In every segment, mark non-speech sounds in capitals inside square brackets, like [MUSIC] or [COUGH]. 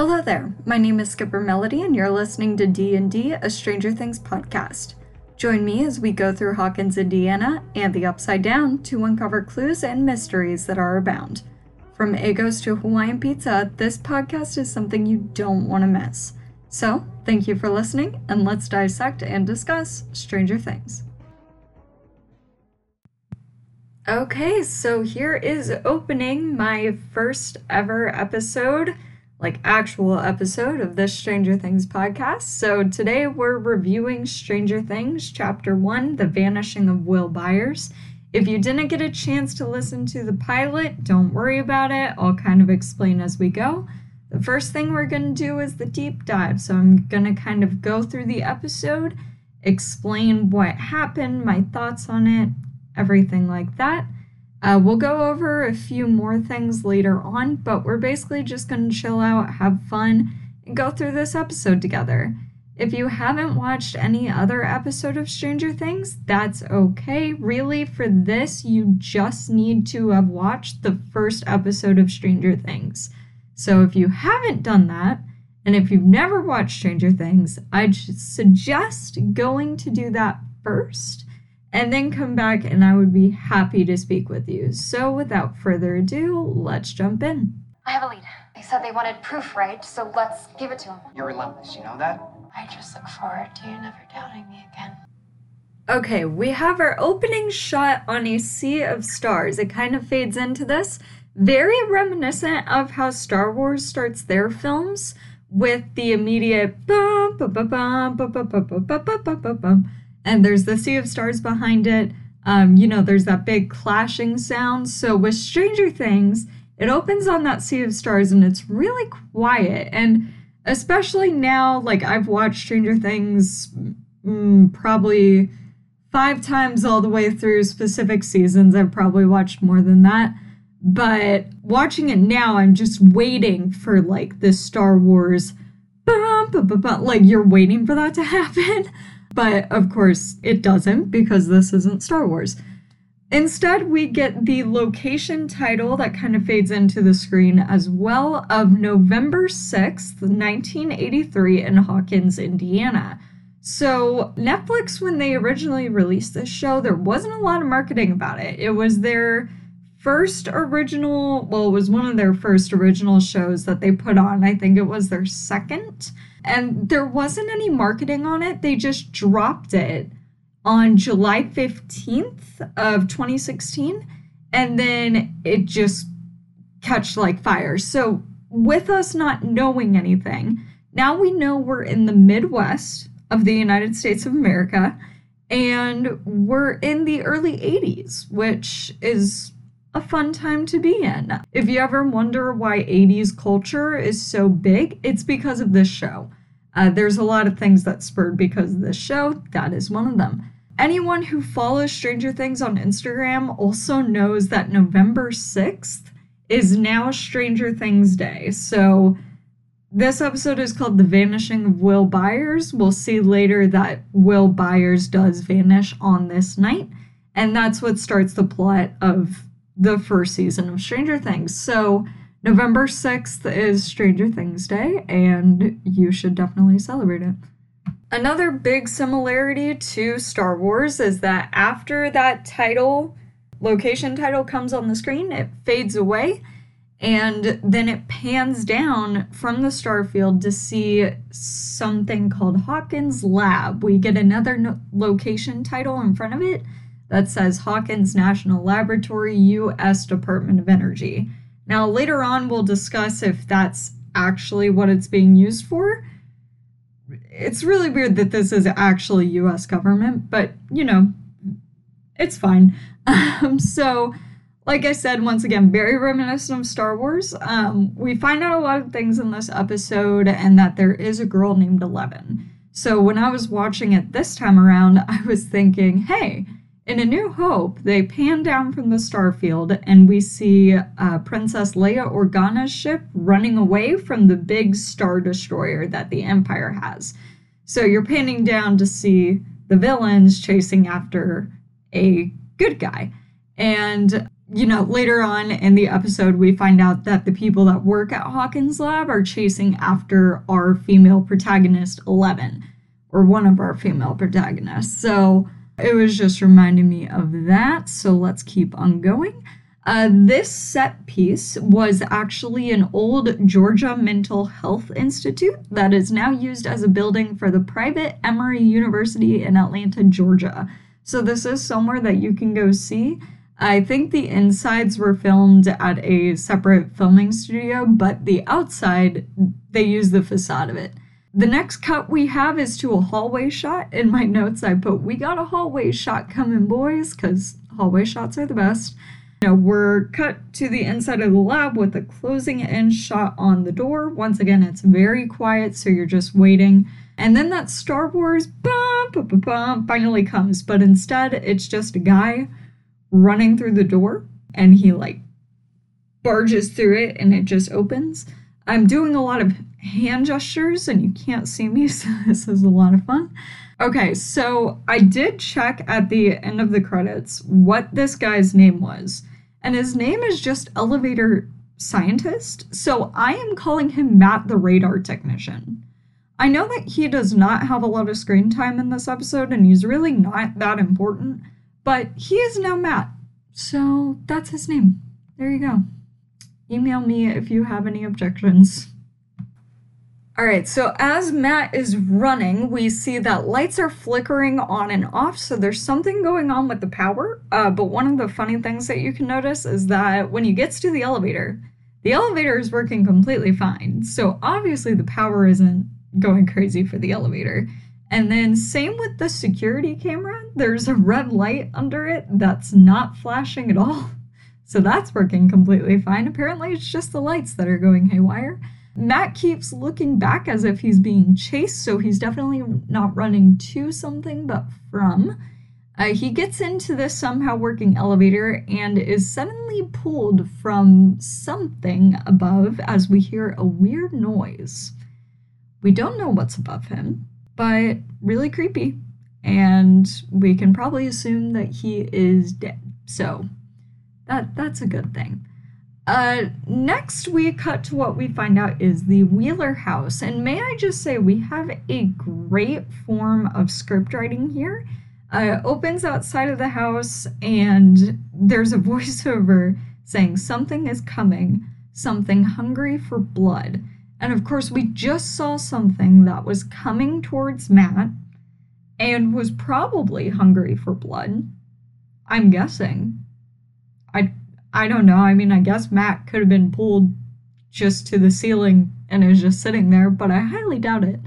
Hello there. My name is Skipper Melody and you're listening to D&D, a Stranger Things podcast. Join me as we go through Hawkins, Indiana and the Upside Down to uncover clues and mysteries that are abound. From Eggos to Hawaiian Pizza, this podcast is something you don't want to miss. So, thank you for listening and let's dissect and discuss Stranger Things. Okay, so here is opening my first ever episode like actual episode of this Stranger Things podcast. So today we're reviewing Stranger Things chapter 1, The Vanishing of Will Byers. If you didn't get a chance to listen to the pilot, don't worry about it. I'll kind of explain as we go. The first thing we're going to do is the deep dive. So I'm going to kind of go through the episode, explain what happened, my thoughts on it, everything like that. Uh, we'll go over a few more things later on, but we're basically just going to chill out, have fun, and go through this episode together. If you haven't watched any other episode of Stranger Things, that's okay. Really, for this, you just need to have watched the first episode of Stranger Things. So if you haven't done that, and if you've never watched Stranger Things, I'd suggest going to do that first and then come back and I would be happy to speak with you. So without further ado, let's jump in. I have a lead. They said they wanted proof, right? So let's give it to them. You're relentless, you know that? I just look forward to you never doubting me again. Okay, we have our opening shot on a sea of stars. It kind of fades into this. Very reminiscent of how Star Wars starts their films with the immediate bum, bum, bum, bum, bum, bum, bum, bum, bum, bum, bum, bum and there's the sea of stars behind it. Um, you know, there's that big clashing sound. So with Stranger Things, it opens on that sea of stars and it's really quiet. And especially now, like I've watched Stranger Things mm, probably five times all the way through specific seasons. I've probably watched more than that. But watching it now, I'm just waiting for like this Star Wars, like you're waiting for that to [LAUGHS] happen. But of course, it doesn't because this isn't Star Wars. Instead, we get the location title that kind of fades into the screen as well of November 6th, 1983, in Hawkins, Indiana. So, Netflix, when they originally released this show, there wasn't a lot of marketing about it. It was their first original, well, it was one of their first original shows that they put on. I think it was their second and there wasn't any marketing on it. They just dropped it on July 15th of 2016 and then it just catch like fire. So with us not knowing anything, now we know we're in the Midwest of the United States of America and we're in the early 80s, which is a fun time to be in. If you ever wonder why 80s culture is so big, it's because of this show. Uh, there's a lot of things that spurred because of this show. That is one of them. Anyone who follows Stranger Things on Instagram also knows that November 6th is now Stranger Things Day. So this episode is called The Vanishing of Will Byers. We'll see later that Will Byers does vanish on this night. And that's what starts the plot of the first season of Stranger Things. So November 6th is Stranger Things Day, and you should definitely celebrate it. Another big similarity to Star Wars is that after that title, location title comes on the screen, it fades away, and then it pans down from the starfield to see something called Hawkins Lab. We get another no- location title in front of it that says Hawkins National Laboratory, U.S. Department of Energy. Now, later on, we'll discuss if that's actually what it's being used for. It's really weird that this is actually US government, but you know, it's fine. Um, so, like I said, once again, very reminiscent of Star Wars. Um, we find out a lot of things in this episode, and that there is a girl named Eleven. So, when I was watching it this time around, [LAUGHS] I was thinking, hey, in A New Hope, they pan down from the starfield and we see uh, Princess Leia Organa's ship running away from the big star destroyer that the Empire has. So you're panning down to see the villains chasing after a good guy. And you know, later on in the episode, we find out that the people that work at Hawkins Lab are chasing after our female protagonist, Eleven, or one of our female protagonists. So it was just reminding me of that. So let's keep on going. Uh, this set piece was actually an old Georgia Mental Health Institute that is now used as a building for the private Emory University in Atlanta, Georgia. So, this is somewhere that you can go see. I think the insides were filmed at a separate filming studio, but the outside, they use the facade of it. The next cut we have is to a hallway shot. In my notes, I put, We got a hallway shot coming, boys, because hallway shots are the best. Know, we're cut to the inside of the lab with a closing in shot on the door. Once again, it's very quiet, so you're just waiting. And then that Star Wars bum, bum, bum, bum finally comes, but instead, it's just a guy running through the door and he like barges through it and it just opens. I'm doing a lot of hand gestures and you can't see me, [LAUGHS] so this is a lot of fun. Okay, so I did check at the end of the credits what this guy's name was, and his name is just Elevator Scientist, so I am calling him Matt the Radar Technician. I know that he does not have a lot of screen time in this episode and he's really not that important, but he is now Matt. So that's his name. There you go. Email me if you have any objections. All right, so as Matt is running, we see that lights are flickering on and off, so there's something going on with the power. Uh, but one of the funny things that you can notice is that when he gets to the elevator, the elevator is working completely fine. So obviously the power isn't going crazy for the elevator. And then, same with the security camera, there's a red light under it that's not flashing at all. [LAUGHS] So that's working completely fine. Apparently, it's just the lights that are going haywire. Matt keeps looking back as if he's being chased, so he's definitely not running to something, but from. Uh, he gets into this somehow working elevator and is suddenly pulled from something above as we hear a weird noise. We don't know what's above him, but really creepy. And we can probably assume that he is dead. So that that's a good thing. Uh, next, we cut to what we find out is the Wheeler house. And may I just say, we have a great form of script writing here. Uh, opens outside of the house, and there's a [LAUGHS] voiceover saying, Something is coming, something hungry for blood. And of course, we just saw something that was coming towards Matt and was probably hungry for blood. I'm guessing. I don't know. I mean, I guess Matt could have been pulled just to the ceiling and is just sitting there, but I highly doubt it.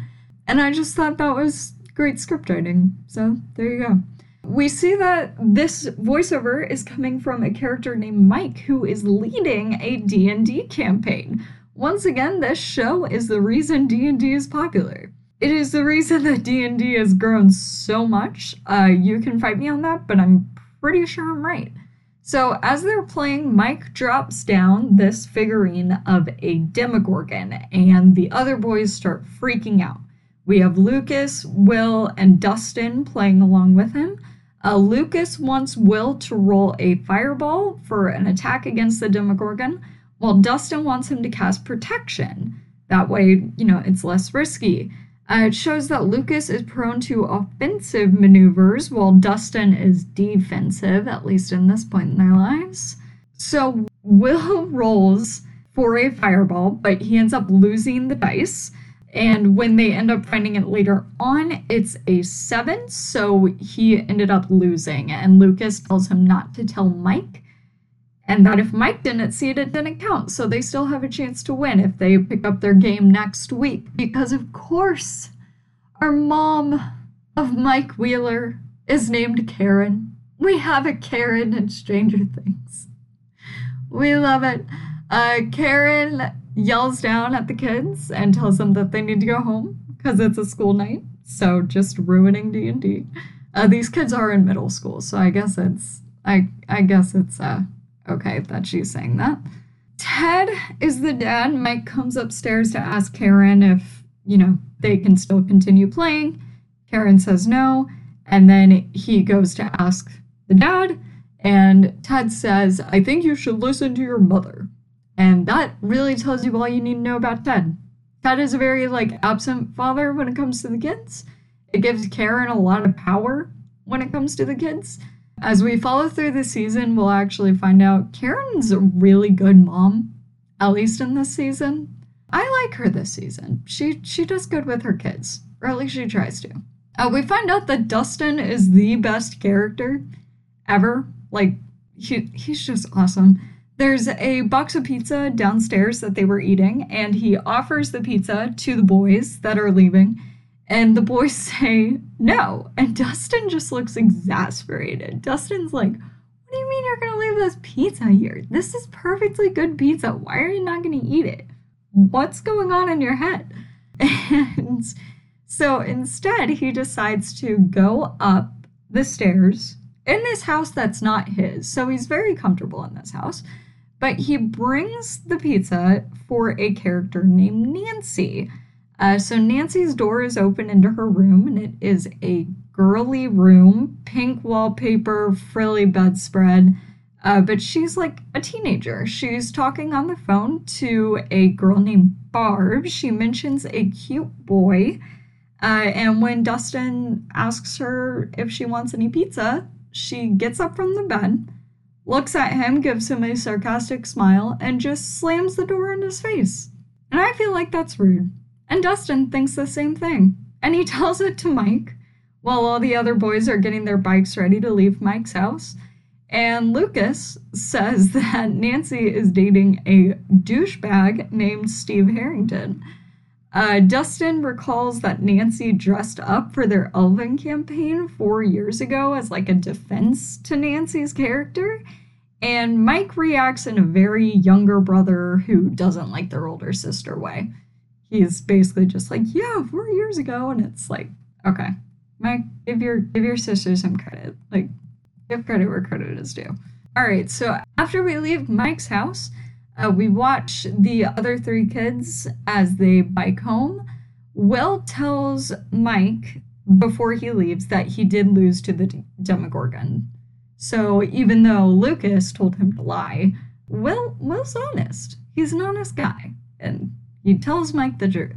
And I just thought that was great script writing. So, there you go. We see that this voiceover is coming from a character named Mike who is leading a D&D campaign once again, this show is the reason D&D is popular. It is the reason that D&D has grown so much. Uh, you can fight me on that, but I'm pretty sure I'm right. So as they're playing, Mike drops down this figurine of a Demogorgon, and the other boys start freaking out. We have Lucas, Will, and Dustin playing along with him. Uh, Lucas wants Will to roll a fireball for an attack against the Demogorgon, while Dustin wants him to cast protection. That way, you know, it's less risky. Uh, it shows that Lucas is prone to offensive maneuvers while Dustin is defensive, at least in this point in their lives. So Will [LAUGHS] rolls for a fireball, but he ends up losing the dice. And when they end up finding it later on, it's a seven. So he ended up losing. And Lucas tells him not to tell Mike and that if Mike didn't see it, it didn't count. So they still have a chance to win if they pick up their game next week. Because, of course, our mom of Mike Wheeler is named Karen. We have a Karen in Stranger Things. We love it. Uh, Karen yells down at the kids and tells them that they need to go home because it's a school night. So just ruining D and D. Uh, these kids are in middle school, so I guess it's I I guess it's uh Okay, that she's saying that. Ted is the dad. Mike comes upstairs to ask Karen if, you know, they can still continue playing. Karen says no. And then he goes to ask the dad And Ted says, I think you should listen to your mother. And that really tells you all you need to know about Ted. Ted is a very like absent father when it comes to the kids. It gives Karen a lot of power when it comes to the kids. As we follow through the season, we'll actually find out Karen's a really good mom, at least in this season. I like her this season. She she does good with her kids, or at least she tries to. Uh, we find out that Dustin is the best character ever. Like he he's just awesome. There's a box of pizza downstairs that they were eating, and he offers the pizza to the boys that are leaving. And the boys [LAUGHS] say no. And Dustin just looks exasperated. Dustin's like, What do you mean you're to leave this pizza here? This is perfectly good pizza. Why are you not to eat it? What's going on in your head? [LAUGHS] And so instead, he decides to go up the stairs in this house that's not his. So he's very comfortable in this house. But he brings the pizza for a character named Nancy. Uh, so Nancy's door is open into her room, and it is a girly room, pink wallpaper, frilly bedspread. Uh, but she's like a teenager. She's talking on the phone to a girl named Barb. She mentions a cute boy. Uh, and when Dustin asks her if she wants any pizza, she gets up from the bed, looks at him, gives him a sarcastic smile, and just slams the door in his face. And I feel like that's rude. And Dustin thinks the same thing. And he tells it to Mike while all the other boys are getting their bikes ready to leave Mike's house. And Lucas says [LAUGHS] that Nancy is dating a douchebag named Steve Harrington. Uh, Dustin recalls that Nancy dressed up for their Elven campaign four years ago as like a defense to Nancy's character. And Mike reacts in a very younger brother who doesn't like their older sister way he's basically just like, yeah, four years ago, and it's like, okay, Mike, give your give your sister some credit. Like, give credit where credit is due. All right, so after we leave Mike's house, uh, we watch the other three kids as they bike home. Will tells Mike before he leaves that he did lose to the Demogorgon. So even though Lucas told him to lie, Will Will's honest. He's an honest guy, and he tells Mike the truth.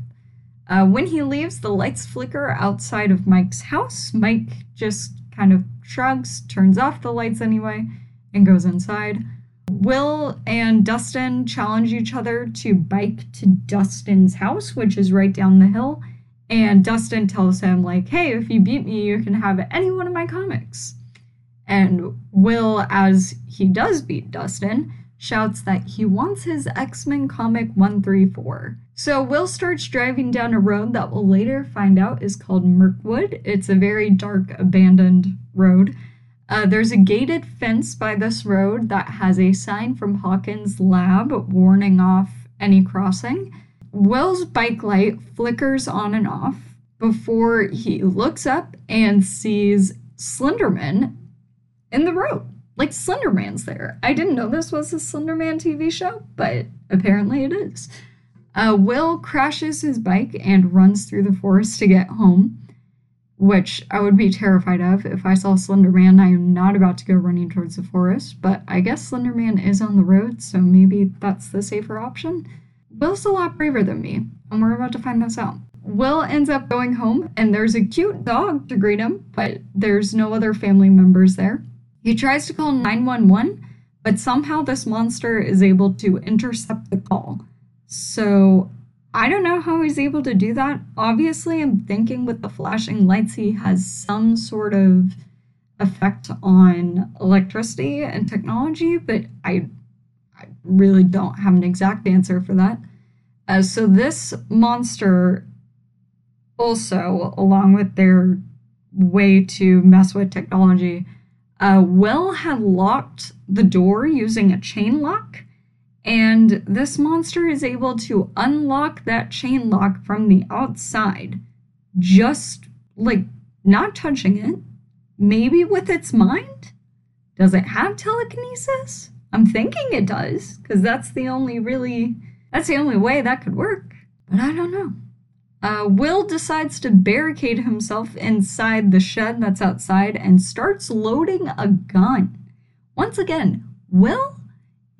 Uh, when he leaves, the lights flicker outside of Mike's house. Mike just kind of shrugs, turns off the lights anyway, and goes inside. Will and Dustin challenge each other to bike to Dustin's house, which is right down the hill. And Dustin tells him, like, hey, if you beat me, you can have any one of my comics. And Will, as he does beat Dustin, shouts that he wants his X Men comic 134. So Will starts driving down a road that we'll later find out is called Mirkwood. It's a very dark, abandoned road. Uh, there's a gated fence by this road that has a sign from Hawkins' lab warning off any crossing. Will's bike light flickers on and off before he looks up and sees Slenderman in the road like Slenderman's there. I didn't know this was a Slenderman TV show, but apparently it is. Uh, Will crashes his bike and runs through the forest to get home, which I would be terrified of if I saw Slenderman. I am not about to go running towards the forest, but I guess Slenderman is on the road, so maybe that's the safer option. Will's a lot braver than me, and we're about to find this out. Will ends up going home, and there's a cute dog to greet him, but there's no other family members there. He tries to call 911, but somehow this monster is able to intercept the call. So I don't know how he's able to do that. Obviously, I'm thinking with the flashing lights, he has some sort of effect on electricity and technology, but I, I really don't have an exact answer for that. Uh, so, this monster also, along with their way to mess with technology, uh, Will had locked the door using a chain lock, and this monster is able to unlock that chain lock from the outside, just like not touching it, maybe with its mind. Does it have telekinesis? I'm thinking it does, because that's the only really that's the only way that could work. But I don't know. Uh, Will decides to barricade himself inside the shed that's outside and starts loading a gun, Once again, Will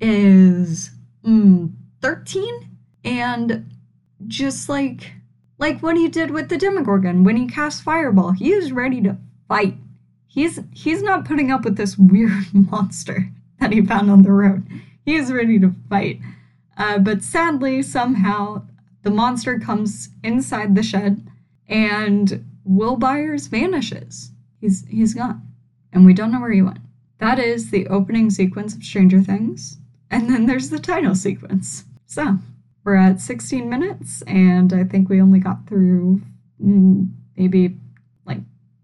is mm, 13 and just like like what he did with the Demogorgon when he cast Fireball, he is ready to fight. He's he's not putting up with this weird [LAUGHS] monster that he found on the road. He is ready to fight. Uh, but sadly, somehow, the monster comes inside the shed and Will Byers vanishes. He's he's gone. And we don't know where he went. That is the opening sequence of Stranger Things. And then there's the title sequence. So we're at 16 minutes, and I think we only got through mm, maybe like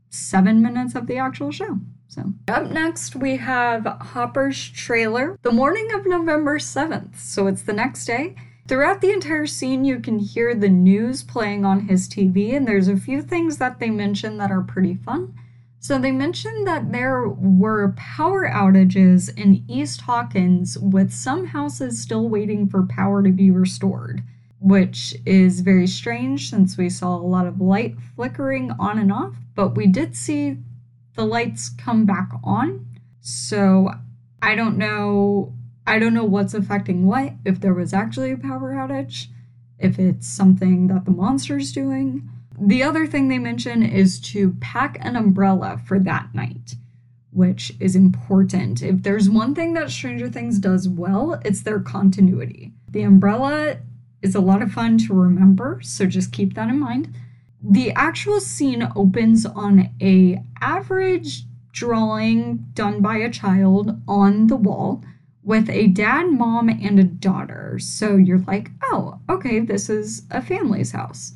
seven minutes of the actual show. So, up next, we have Hopper's trailer, the morning of November 7th. So, it's the next day. Throughout the entire scene, you can hear the news playing on his TV, and there's a few things that they mention that are pretty fun. So they mentioned that there were power outages in East Hawkins, with some houses still waiting for power to be restored, which is very strange since we saw a lot of light flickering on and off, but we did see the lights come back on. So I don't know I don't know what's affecting what, if there was actually a power outage, if it's something that the monster's doing. The other thing they mention is to pack an umbrella for that night, which is important. If there's one thing that Stranger Things does well, it's their continuity. The umbrella is a lot of fun to remember, so just keep that in mind. The actual scene opens on a average drawing done by a child on the wall with a dad, mom, and a daughter. So you're like, oh, okay, this is a family's house.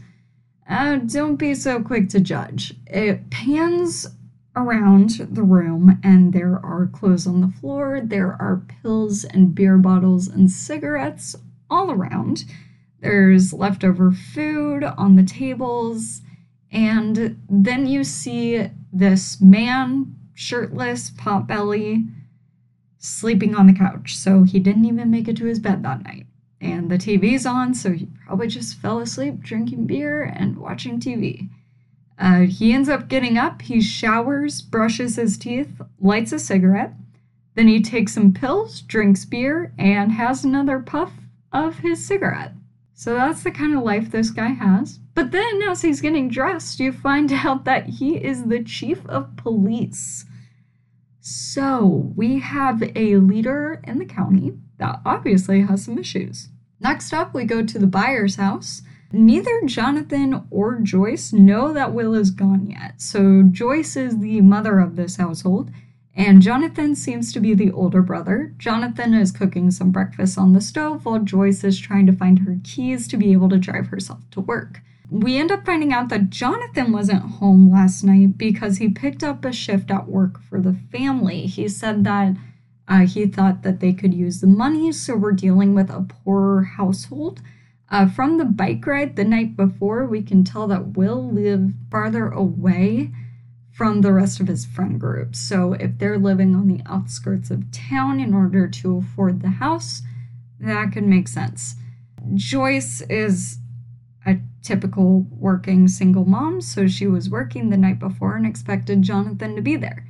Uh, don't be so quick to judge. It pans around the room, and there are clothes on the floor, there are pills and beer bottles and cigarettes all around. There's leftover food on the tables, and then you see this man, shirtless, pot belly, sleeping on the couch, so he didn't even make it to his bed that night. And the TV's on, so he probably just fell asleep drinking beer and watching TV. Uh, he ends up getting up, he showers, brushes his teeth, lights a cigarette. Then he takes some pills, drinks beer, and has another puff of his cigarette. So that's the kind of life this guy has. But then, as he's getting dressed, you find [LAUGHS] out that he is the chief of police. So we have a leader in the county that obviously has some issues. Next up, we go to the Byers' house. Neither Jonathan or Joyce know that Will is gone yet. So Joyce is the mother of this household, and Jonathan seems to be the older brother. Jonathan is cooking some breakfast on the stove while Joyce is trying to find her keys to be able to drive herself to work we end up finding out that Jonathan wasn't home last night because he picked up a shift at work for the family. He said that uh, he thought that they could use the money, so we're dealing with a poorer household. Uh, from the bike ride the night before, we can tell that Will lived farther away from the rest of his friend group. So if they're living on the outskirts of town in order to afford the house, that could make sense. Joyce is typical working single mom, so she was working the night before and expected Jonathan to be there.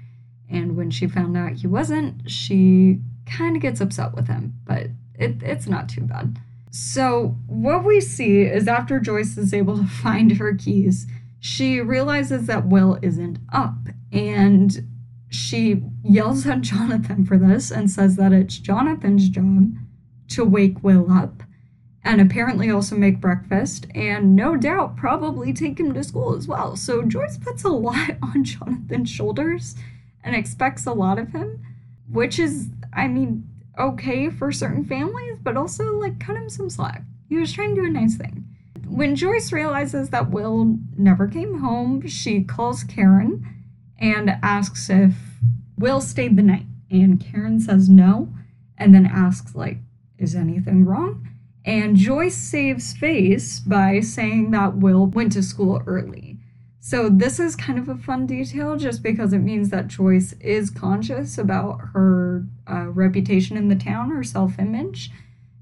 And when she found out he wasn't, she kind of gets upset with him, but it, it's not too bad. So, what we see is after Joyce is able to [LAUGHS] find her keys, she realizes that Will isn't up and she yells at [LAUGHS] Jonathan for this and says that it's Jonathan's job to wake Will up and apparently also make breakfast, and no doubt probably take him to school as well. So Joyce puts a [LAUGHS] lot on Jonathan's shoulders and expects a lot of him, which is, I mean, okay for certain families, but also like cut him some slack. He was trying to do a nice thing. When Joyce realizes that Will never came home, she calls Karen and asks if Will stayed the night. And Karen says no, and then asks, like, is anything wrong? And Joyce saves face by saying that Will went to school early. So, this is kind of a fun detail just because it means that Joyce is conscious about her uh, reputation in the town, her self image.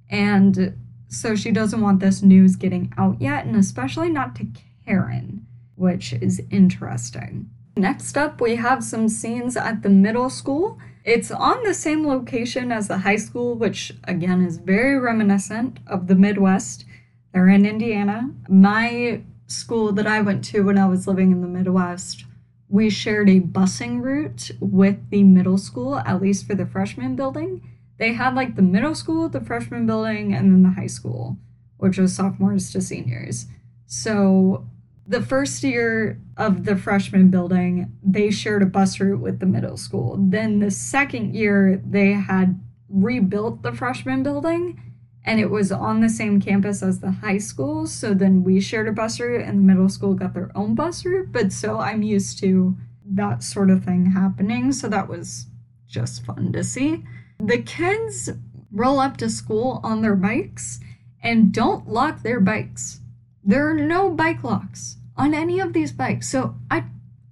And so, she doesn't want this news getting out yet, and especially not to Karen, which is interesting. Next up, we have some scenes at the middle school. It's on the same location as the high school, which again is very reminiscent of the Midwest. They're in Indiana. My school that I went to when I was living in the Midwest, we shared a busing route with the middle school, at least for the freshman building. They had like the middle school, the freshman building, and then the high school, which was sophomores to seniors. So the first year of the freshman building, they shared a bus route with the middle school. Then the second year, they had rebuilt the freshman building and it was on the same campus as the high school. So then we shared a bus route and the middle school got their own bus route. But so I'm used to that sort of thing happening. So that was just fun to see. The kids roll up to school on their bikes and don't lock their bikes. There are no bike locks on any of these bikes. So I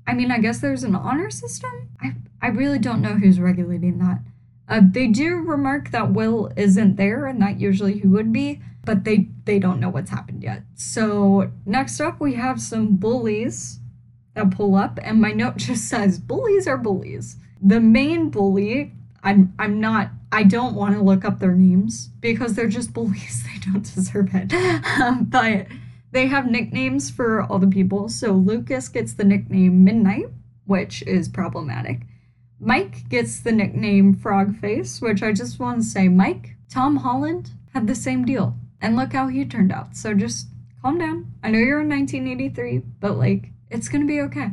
I mean I guess there's an honor system. I I really don't know who's regulating that. Uh, they do remark that Will isn't there, and that usually he would be, but they they don't know what's happened yet. So next up, we have some bullies that pull up, and my note [LAUGHS] just says bullies are bullies. The main bully, I'm I'm not. I don't want to look up their names because they're just bullies. [LAUGHS] They don't deserve it. [LAUGHS] but they have nicknames for all the people. So Lucas gets the nickname Midnight, which is problematic. Mike gets the nickname Frogface, which I just want to say, Mike, Tom Holland had the same deal. And look how he turned out. So just calm down. I know you're in 1983, but like, it's gonna be okay.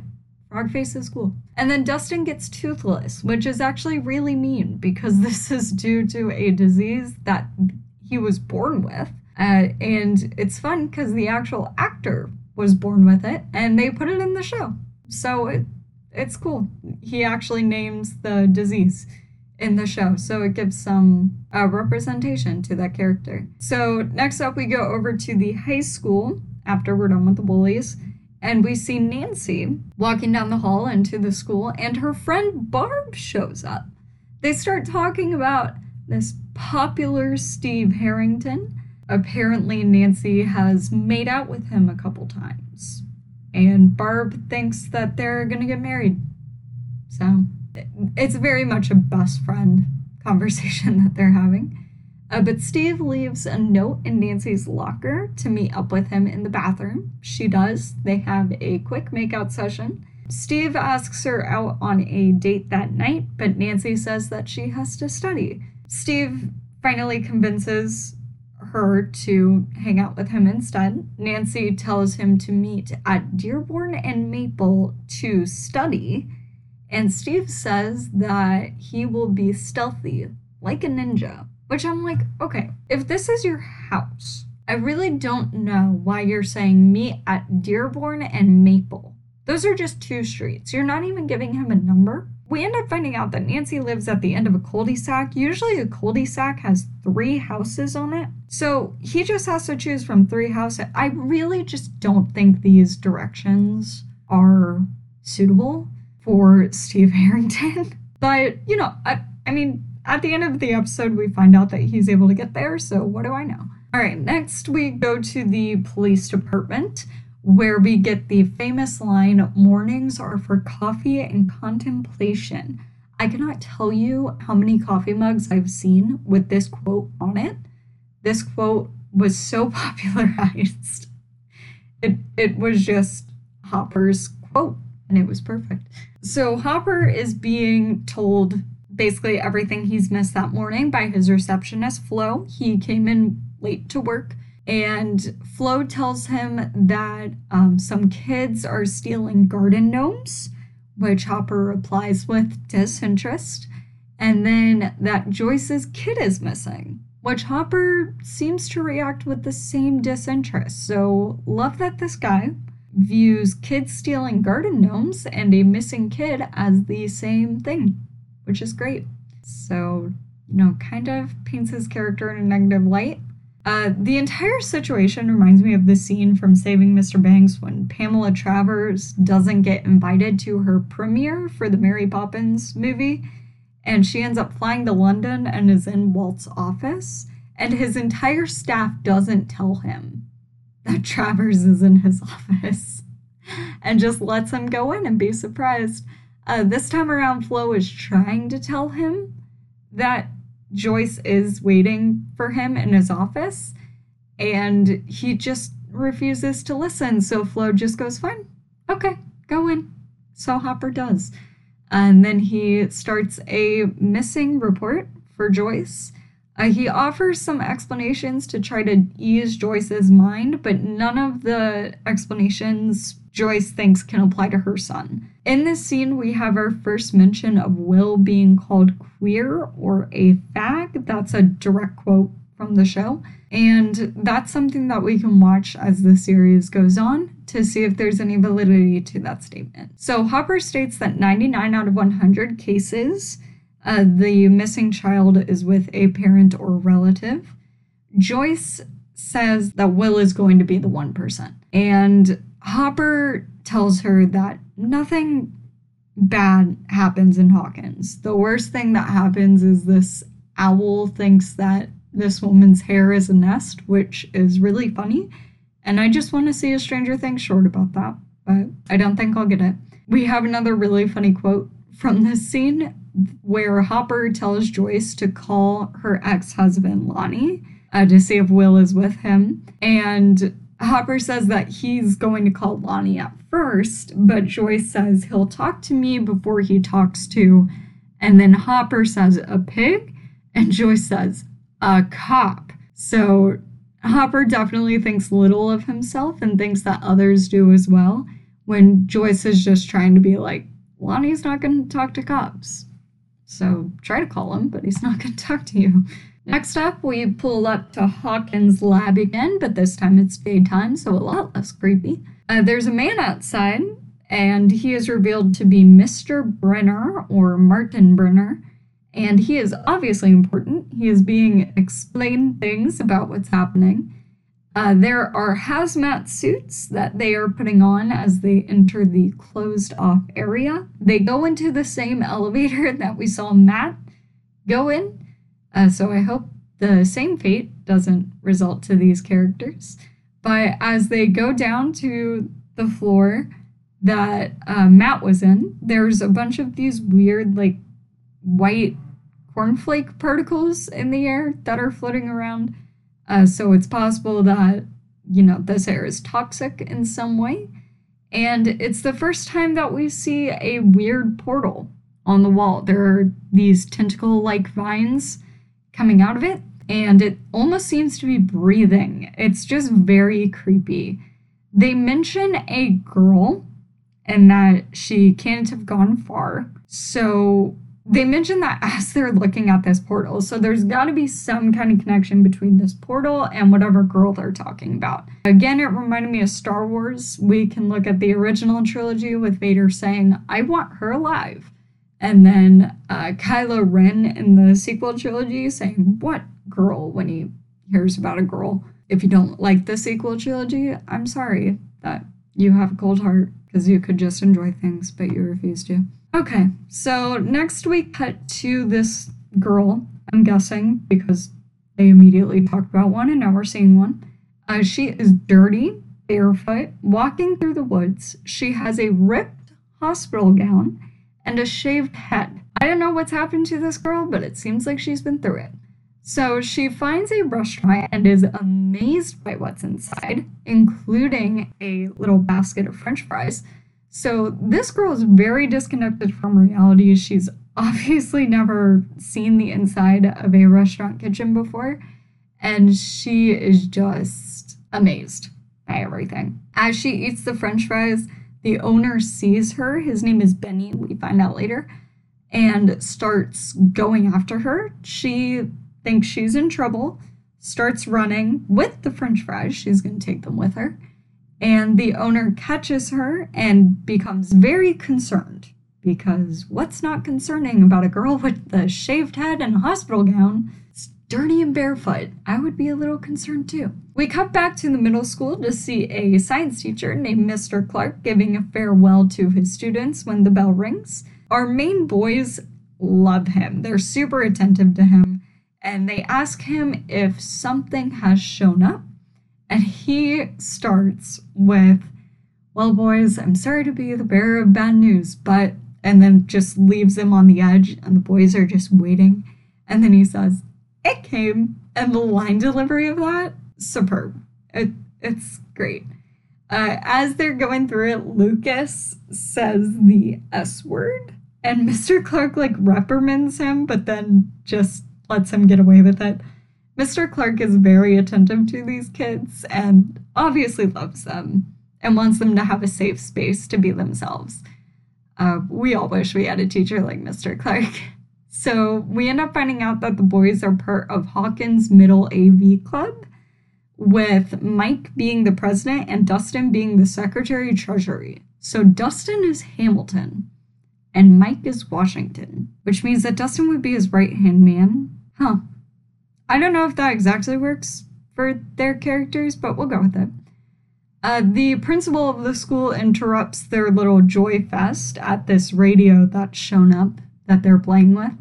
Frogface is cool. And then Dustin gets toothless, which is actually really mean because [LAUGHS] this is due to a disease that he was born with. Uh, and it's fun because the actual actor was born with it and they put it in the show. So it, it's cool. He actually names the disease in the show, so it gives some uh, representation to that character. So next up, we go over to the high school after we're done with the bullies, and we see Nancy walking down the hall into the school, and her friend Barb shows up. They start talking about this popular Steve Harrington. Apparently, Nancy has made out with him a couple times and Barb thinks that they're gonna get married. So it's very much a best friend [LAUGHS] conversation that they're having. Uh, but Steve leaves a note in Nancy's locker to meet up with him in the bathroom. She does. They have a quick makeout session. Steve asks her out on a date that night, but Nancy says that she has to study. Steve finally convinces her to hang out with him instead. Nancy tells him to meet at Dearborn and Maple to study. And Steve says that he will be stealthy, like a ninja. Which I'm like, okay, if this is your house, I really don't know why you're saying meet at Dearborn and Maple. Those are just two streets. You're not even giving him a number we end up finding out that Nancy lives at the end of a cul-de-sac. Usually a cul-de-sac has three houses on it. So he just has to choose from three houses. I really just don't think these directions are suitable for Steve [LAUGHS] Harrington. But, you know, I, I mean, at the end of the episode, we find out that he's able to get there. So what do I know? All right, next we go to the police department where we get the famous line mornings are for coffee and contemplation. I cannot tell you how many coffee mugs I've seen with this quote on it. This quote was so [LAUGHS] popularized. It it was just Hopper's quote and it was perfect. So Hopper is being told basically everything he's missed that morning by his receptionist Flo. He came in late to work and Flo tells him that um, some kids are stealing garden gnomes, which Hopper replies with disinterest. And then that Joyce's kid is missing, which Hopper seems to react with the same disinterest. So, love that this guy views kids stealing garden gnomes and a missing kid as the same thing, which is great. So, you know, kind of paints his character in a negative light. Uh, the entire situation reminds me of the scene from Saving Mr. Banks when Pamela Travers doesn't get invited to her premiere for the Mary Poppins movie, and she ends up flying to London and is in Walt's office, and his entire staff doesn't tell him that [LAUGHS] Travers is in his office [LAUGHS] and just lets him go in and be surprised. Uh, this time around, Flo is trying to tell him that Joyce is waiting for him in his office, and he just refuses to listen. So Flo just goes, Fine, okay, go in. So Hopper does. And then he starts a missing report for Joyce. Uh, he offers some explanations to try to ease Joyce's mind, but none of the explanations Joyce thinks can apply to her son. In this scene, we have our first mention of Will being called queer or a fag. That's a direct quote from the show. And that's something that we can watch as the series goes on to see if there's any validity to that statement. So Hopper states that 99 out of 100 cases, uh, the missing child is with a parent or relative. Joyce says that Will is going to be the 1%. Person. And Hopper tells her that nothing bad happens in Hawkins. The worst thing that happens is this owl thinks that this woman's hair is a nest, which is really funny. And I just want to see a Stranger Things short about that, but I don't think I'll get it. We have another really funny quote from this scene where Hopper tells Joyce to call her ex husband Lonnie uh, to see if Will is with him. And Hopper says that he's going to call Lonnie at first, but Joyce says he'll talk to me before he talks to. And then Hopper says a pig, and Joyce says a cop. So Hopper definitely thinks little of himself and thinks that others do as well, when Joyce is just trying to be like, Lonnie's not going to talk to cops. So try to call him, but he's not going [LAUGHS] to talk to you. Next up, we pull up to Hawkins' lab again, but this time it's daytime, so a lot less creepy. Uh, there's a man outside, and he is revealed to be Mr. Brenner or Martin Brenner, and he is obviously important. He is being explained things about what's happening. Uh, there are hazmat suits that they are putting on as they enter the closed off area. They go into the same [LAUGHS] elevator that we saw Matt go in uh, so I hope the same fate doesn't result to these characters. But as they go down to the floor that uh, Matt was in, there's a bunch of these weird, like, white cornflake particles in the air that are floating around. Uh, so it's possible that, you know, this air is toxic in some way. And it's the first time that we see a weird portal on the wall. There are these tentacle like vines coming out of it, and it almost seems to be breathing. It's just very creepy. They mention a girl and that she can't have gone far. So they mention that as they're looking at this portal. So there's got to be some kind of connection between this portal and whatever girl they're talking about. Again, it reminded me of Star Wars. We can look at the original trilogy with Vader saying, I want her alive. And then uh, Kylo Ren in the sequel trilogy saying, What girl? when he hears about a girl. If you don't like the sequel trilogy, I'm sorry that you have a cold heart because you could just enjoy things, but you refuse to. Okay, so next we cut to this girl, I'm guessing, because they immediately talked about one and now we're seeing one. Uh, she is dirty, barefoot, walking through the woods. She has a ripped hospital gown and a shaved head. I don't know what's happened to this girl, but it seems like she's been through it. So she finds a restaurant and is amazed by what's inside, including a little basket of french fries. So this girl is very disconnected from reality. She's obviously never seen the inside of a restaurant kitchen before, and she is just amazed by everything. As she eats the french fries, the owner sees her, his name is Benny, we find out later, and starts going after her. She thinks she's in trouble, starts running with the french fries. She's going to take them with her. And the owner catches her and becomes very concerned because what's not concerning about a girl with the shaved head and a hospital gown? dirty and barefoot, I would be a little concerned too. We cut back to the middle school to see a science teacher named Mr. Clark giving a farewell to his students when the bell rings. Our main boys love him, they're super attentive to him, and they ask him if something has shown up. And he starts with, Well, boys, I'm sorry to be the bearer of bad news, but and then just leaves them on the edge, and the boys are just waiting. And then he says, It came. And the line delivery of that, superb. It, it's great. Uh, as they're going through it, Lucas says the S word, and [LAUGHS] Mr. Clark like reprimands him, but then just lets him get away with it. Mr. Clark is very attentive to these kids and obviously loves them and wants them to have a safe space to be themselves. Uh, we all wish we had a teacher like Mr. Clark. [LAUGHS] So we end up finding out that the boys are part of Hawkins Middle AV Club, with Mike being the president and Dustin being the secretary treasury. So Dustin is Hamilton and Mike is Washington, which means that Dustin would be his right hand man. Huh. I don't know if that exactly works for their characters, but we'll go with it. Uh, the principal of the school interrupts their little joy fest at this radio that's shown up that they're playing with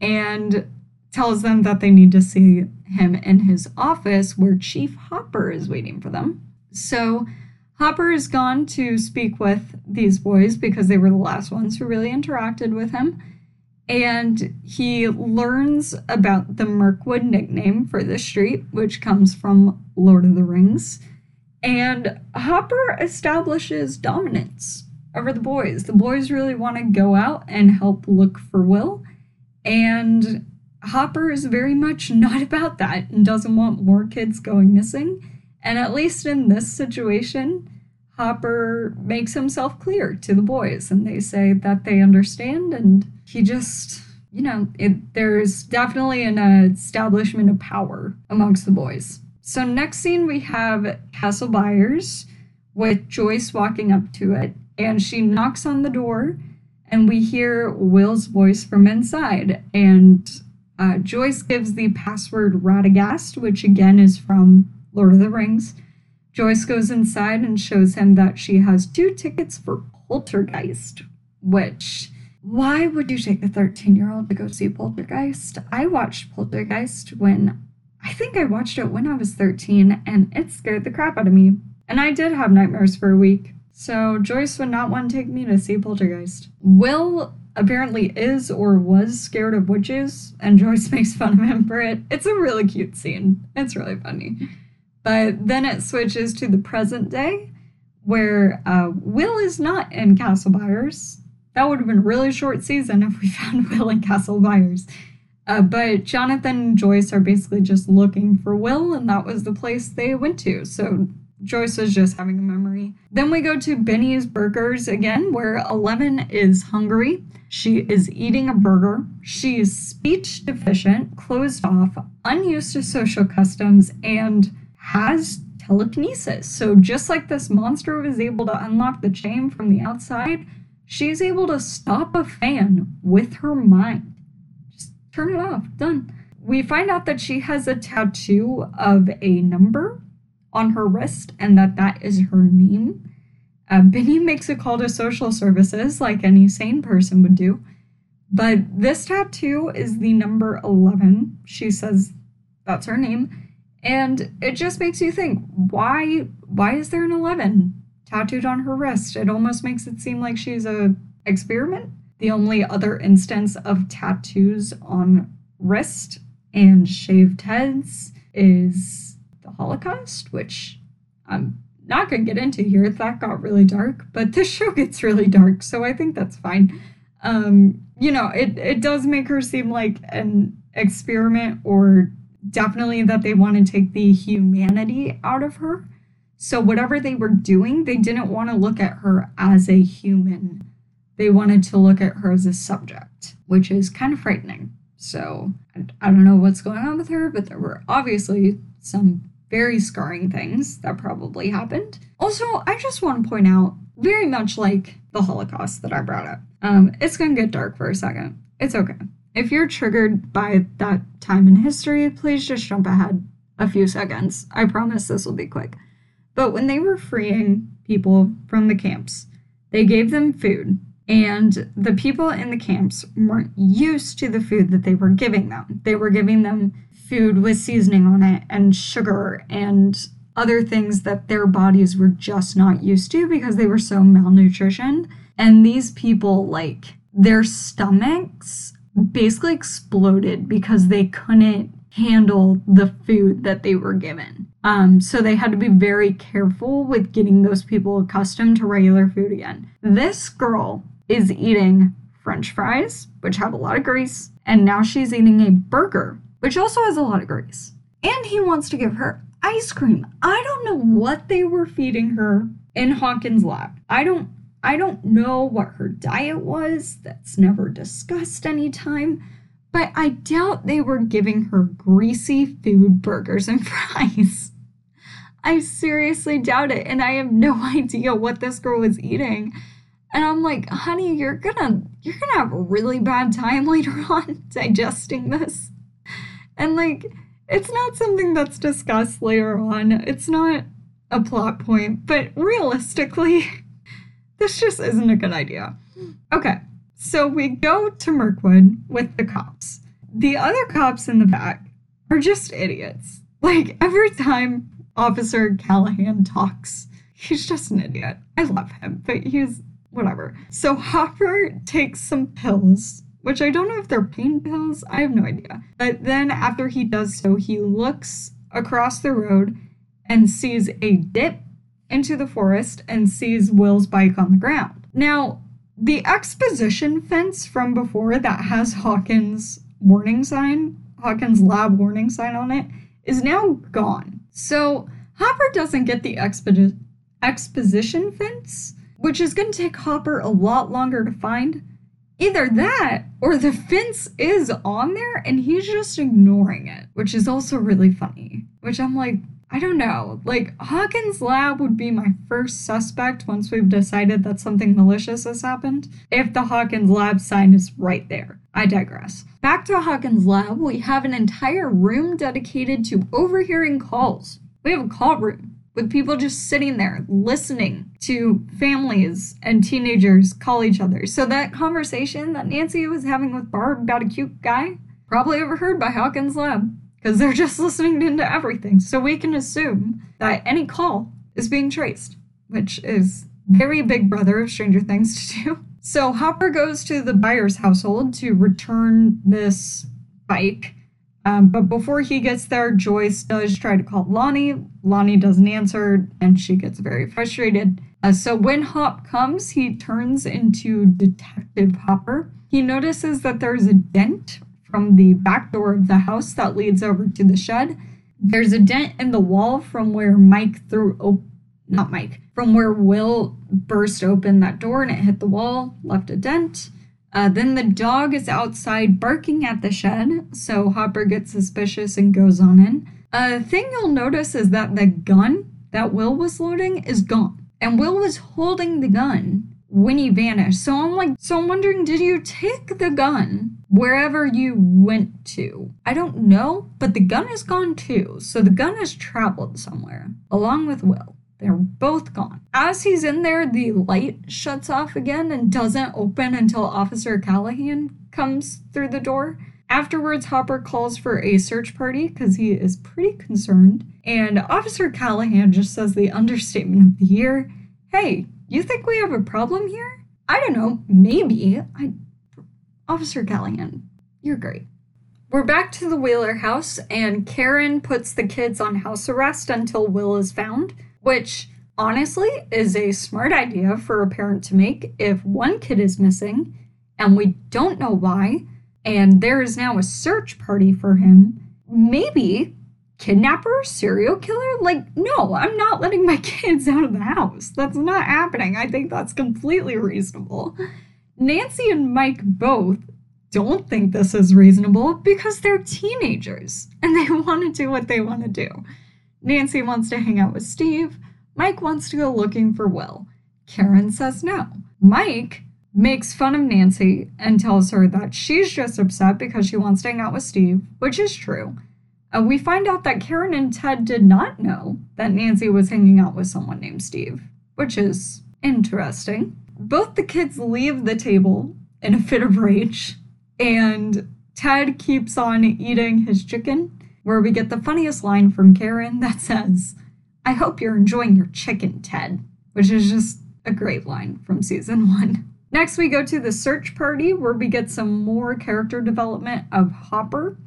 and tells them that they need to see him in his office where Chief Hopper is waiting for them. So Hopper is gone to speak with these boys because they were the last ones who really interacted with him. And he learns about the Mirkwood nickname for the street, which comes from Lord of the Rings. And Hopper establishes dominance over the boys. The boys really want to go out and help look for Will. And Hopper is very much not [LAUGHS] about that and doesn't want more kids going missing. And at least in this situation, Hopper makes himself clear to the boys, and they say that they understand. And he just, you know, it, there's definitely an establishment of power amongst the boys. So, next scene, we have Castle Byers with Joyce walking up to it, and she knocks on the door, and we hear Will's voice from inside. And uh, Joyce gives the password Radagast, which again is from Lord of the Rings. Joyce goes inside and shows him that she has two tickets for Poltergeist, which why would you take a 13 year old to go see Poltergeist? I watched Poltergeist when I think I watched it when I was 13 and it scared the crap out of me. And I did have nightmares for a week. So Joyce would not want to take me to see Poltergeist. Will apparently is or was scared of witches, and Joyce [LAUGHS] makes fun of him for it. It's a really cute scene. It's really funny. But then it switches to the present day, where uh, Will is not in Castle Byers. That would have been a really short season if we [LAUGHS] found Will in Castle Byers. Uh, but Jonathan and Joyce are basically just looking for Will, and that was the place they went to. So Joyce is just having a memory. Then we go to Benny's Burgers again, where Eleven is hungry. She is eating a burger. She is speech deficient, closed off, unused to social customs, and has telekinesis. So, just like this monster was able to unlock the chain from the outside, she's able to stop a fan with her mind. Just turn it off. Done. We find out that she has a tattoo of a number on her wrist and that that is her name. Uh, Benny makes a call to social services like any sane person would do. But this tattoo is the number 11. She says that's her name. And it just makes you think, why why is there an 11 tattooed on her wrist? It almost makes it seem like she's a experiment. The only other instance of tattoos on wrist and shaved heads is the Holocaust, which I'm not going to get into here. That got really dark, but this show gets really dark, so I think that's fine. Um, you know, it, it does make her seem like an experiment, or definitely that they want to take the humanity out of her. So, whatever they were doing, they didn't want to look at her as a human. They wanted to look at her as a subject, which is kind of frightening. So, I, don't know what's going on with her, but there were obviously some very scarring things that probably happened. Also, I just want to point out, very much like the Holocaust that I brought up, um, it's going to get dark for a second. It's okay. If you're triggered by that time in history, please just jump ahead a few seconds. I promise this will be quick. But when they were freeing people from the camps, they gave them food, and the people in the camps weren't used to the food that they were giving them. They were giving them food with seasoning on it and sugar and other things that their bodies were just not used to because they were so malnutritioned. And these people, like, their stomachs basically exploded because they couldn't handle the food that they were given. Um, so they had to be very careful with getting those people accustomed to regular food again. This girl is eating french fries, which have a lot of grease, and now she's eating a burger, which also has a lot of grease. And he wants to give her ice cream. I don't know what they were feeding her in Hawkins' lab. I don't I don't know what her diet was. That's never discussed anytime. But I doubt they were giving her greasy food burgers and [LAUGHS] fries. I seriously doubt it. And I have no [LAUGHS] idea what this girl was eating. And I'm like, honey, you're gonna you're gonna have a really bad time [LAUGHS] later on digesting this. And like, it's not something that's discussed later on. It's not a plot point, but realistically, this just isn't a good idea. Okay, so we go to Mirkwood with the cops. The other cops in the back are just idiots. Like every time Officer Callahan talks, he's just an idiot. I love him, but he's whatever. So Hopper takes some pills, which I don't know if they're pain pills. I have no idea. But then after he does so, he looks across the road and sees a dip into the forest and sees Will's bike on the ground. Now, the exposition fence from before that has Hawkins' warning sign, Hawkins' lab warning sign on it, is now gone. So Hopper doesn't get the expo- exposition fence, which is going to take Hopper a lot longer to find. Either that or the fence is on there and he's just ignoring it, which is also really funny. Which I'm like, I don't know. Like, Hawkins' lab would be my first suspect once we've decided that something malicious has happened, if the Hawkins lab sign is right there. I digress. Back to Hawkins' lab, we have an entire room dedicated to overhearing calls. We have a call room with people just sitting there listening to families and teenagers call each other. So that conversation that Nancy was having with Barb about a cute guy, probably overheard by Hawkins Lab, because they're just listening into everything. So we can assume that any call is being traced, which is very big brother of Stranger Things to do. So Hopper goes to the Byers household to return this bike um, but before he gets there, Joyce does try to call Lonnie. Lonnie doesn't answer, and she gets very frustrated. Uh, so when Hop comes, he turns into Detective Hopper. He notices that there's a dent from the back door of the house that leads over to the shed. There's a dent in the wall from where Mike threw op- not Mike, from where Will burst open that door and it hit the wall, left a dent. Uh, then the dog is outside barking at the shed, so Hopper gets suspicious and goes on in. A uh, thing you'll notice is that the gun that Will was loading is gone. And Will was holding the gun when he vanished. So I'm like, so I'm wondering, did you take the gun wherever you went to? I don't know, but the gun is gone too. So the gun has traveled somewhere along with Will. They're both gone. As he's in there, the light shuts off again and doesn't open until Officer Callahan comes through the door. Afterwards, Hopper calls for a search party because he is pretty concerned. And Officer Callahan just says the understatement of the year Hey, you think we have a problem here? I don't know, maybe. I. Officer Callahan, you're great. We're back to the Wheeler house, and Karen puts the kids on house arrest until Will is found which honestly is a smart idea for a parent to make if one kid is missing and we don't know why, and there is now a search party for him. Maybe kidnapper, serial killer? Like, no, I'm not letting my [LAUGHS] kids out of the house. That's not happening. I think that's completely reasonable. Nancy and Mike both don't think this is reasonable because they're teenagers and they [LAUGHS] want to do what they want to do. Nancy wants to hang out with Steve. Mike wants to go looking for Will. Karen says no. Mike makes fun of Nancy and tells her that she's just upset because she wants to hang out with Steve, which is true. Uh, we find out that Karen and Ted did not know that Nancy was hanging out with someone named Steve, which is interesting. Both the kids leave the table in a [LAUGHS] fit of rage, and Ted keeps on eating his chicken where we get the funniest line from Karen that says, I hope you're enjoying your chicken, Ted, which is just a great line from season [LAUGHS] one. Next, we go to the search party where we get some more character development of Hopper.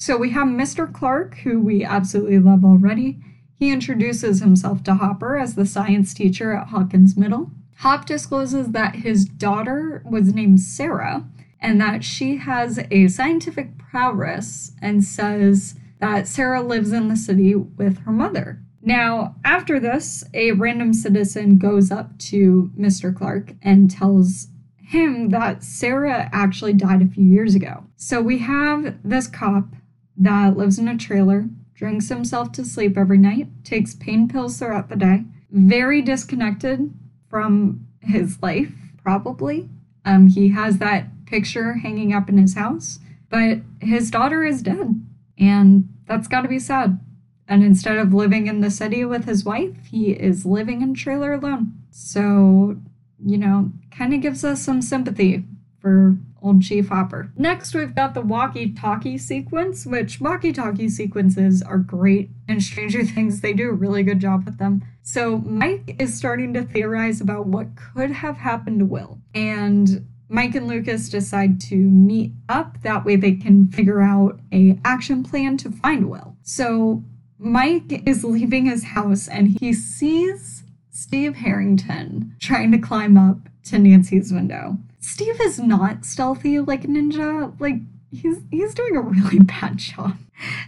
So we have Mr. Clark, who we absolutely love already. He introduces himself to Hopper as the science teacher at Hawkins Middle. Hop discloses that his daughter was named Sarah and that she has a scientific prowess and says that Sarah lives in the city with her mother. Now, after this, a random citizen goes up to Mr. Clark and tells him that Sarah actually died a few years ago. So we have this cop that lives in a trailer, drinks himself to sleep every night, takes pain pills throughout the day, very disconnected from his life, probably. Um, he has that picture hanging up in his house, but his daughter is dead, and that's got to be sad. And instead of living in the city with his wife, he is living in trailer alone. So, you know, kind of gives us some sympathy for old Chief Hopper. Next, we've got the walkie talkie sequence, which walkie talkie sequences are great in Stranger [LAUGHS] Things. They do a really good job with them. So, Mike is starting to theorize about what could have happened to Will. And Mike and Lucas decide to meet up. That way they can figure out a action plan to find Will. So Mike is leaving his house and he sees Steve Harrington trying to climb up to Nancy's window. Steve is not stealthy like Ninja. Like he's he's doing a really [LAUGHS] bad job.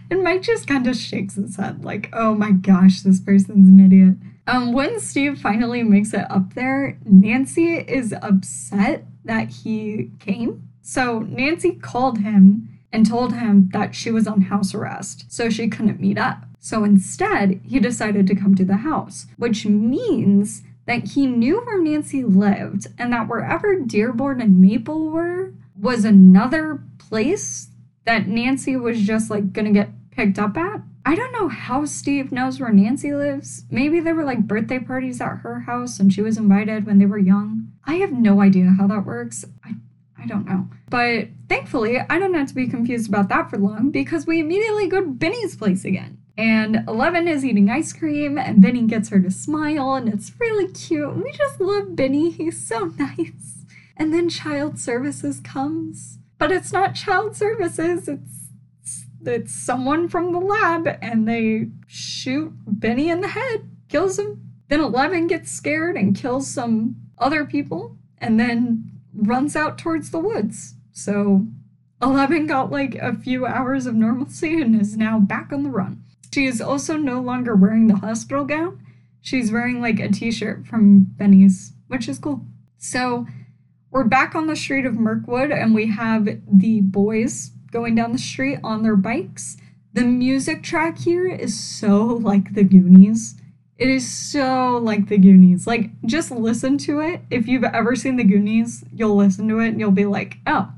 And Mike just kind of shakes his head like, "Oh my gosh, this person's an idiot." Um when Steve finally makes it up there, Nancy is upset that he came. So Nancy called him and told him that she was on house arrest, so she couldn't meet up. So instead, he decided to come to the house, which means that he knew where Nancy lived and that wherever Dearborn and Maple were was another place that Nancy was just like gonna get picked up at. I don't know how Steve knows where Nancy lives. Maybe there were like birthday parties at her house and she was invited when they were young. I have no idea how that works. I I don't know. But thankfully, I don't have to be confused about that for long because we immediately go to Benny's place again. And Eleven is eating ice cream, and Benny gets her to smile, and it's really cute. We just love Benny, he's so [LAUGHS] nice. And then Child Services comes, but it's not Child Services, it's, it's someone from the lab, and they shoot Benny in the head, kills him. Then Eleven gets scared and kills some other people, and then runs out towards the woods. So Eleven got like a few hours of normalcy and is now back on the run. She is also no longer wearing the hospital gown. She's wearing like a t shirt from Benny's, which is cool. So we're back on the street of Mirkwood and we have the boys going down the street on their bikes. The music track here is so like the Goonies. It is so like the Goonies. Like, just listen to it. If you've ever seen the Goonies, you'll listen to it and you'll be like, oh,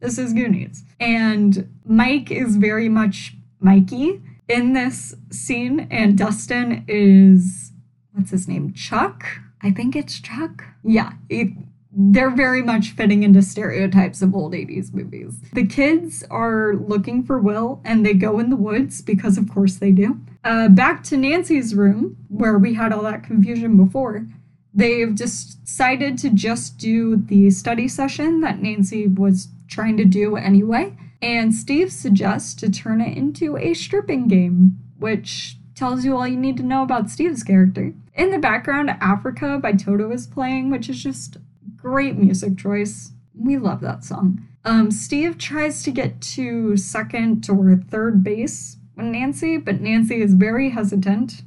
this is Goonies. And Mike is very much Mikey in this scene, and Dustin is what's his name? Chuck? I think it's Chuck. Yeah, it, they're very much fitting into stereotypes of old 80s movies. The kids are looking for Will and they go in the woods because, of course, they do. Uh, back to Nancy's room, where we had all that confusion before. They've decided to just do the study session that Nancy was trying to do anyway and Steve suggests to turn it into a stripping game, which tells you all you need to know about Steve's character. In the background, Africa by Toto is playing, which is just great music choice. We love that song. Um, Steve tries to get to second or third base with Nancy, but Nancy is very hesitant.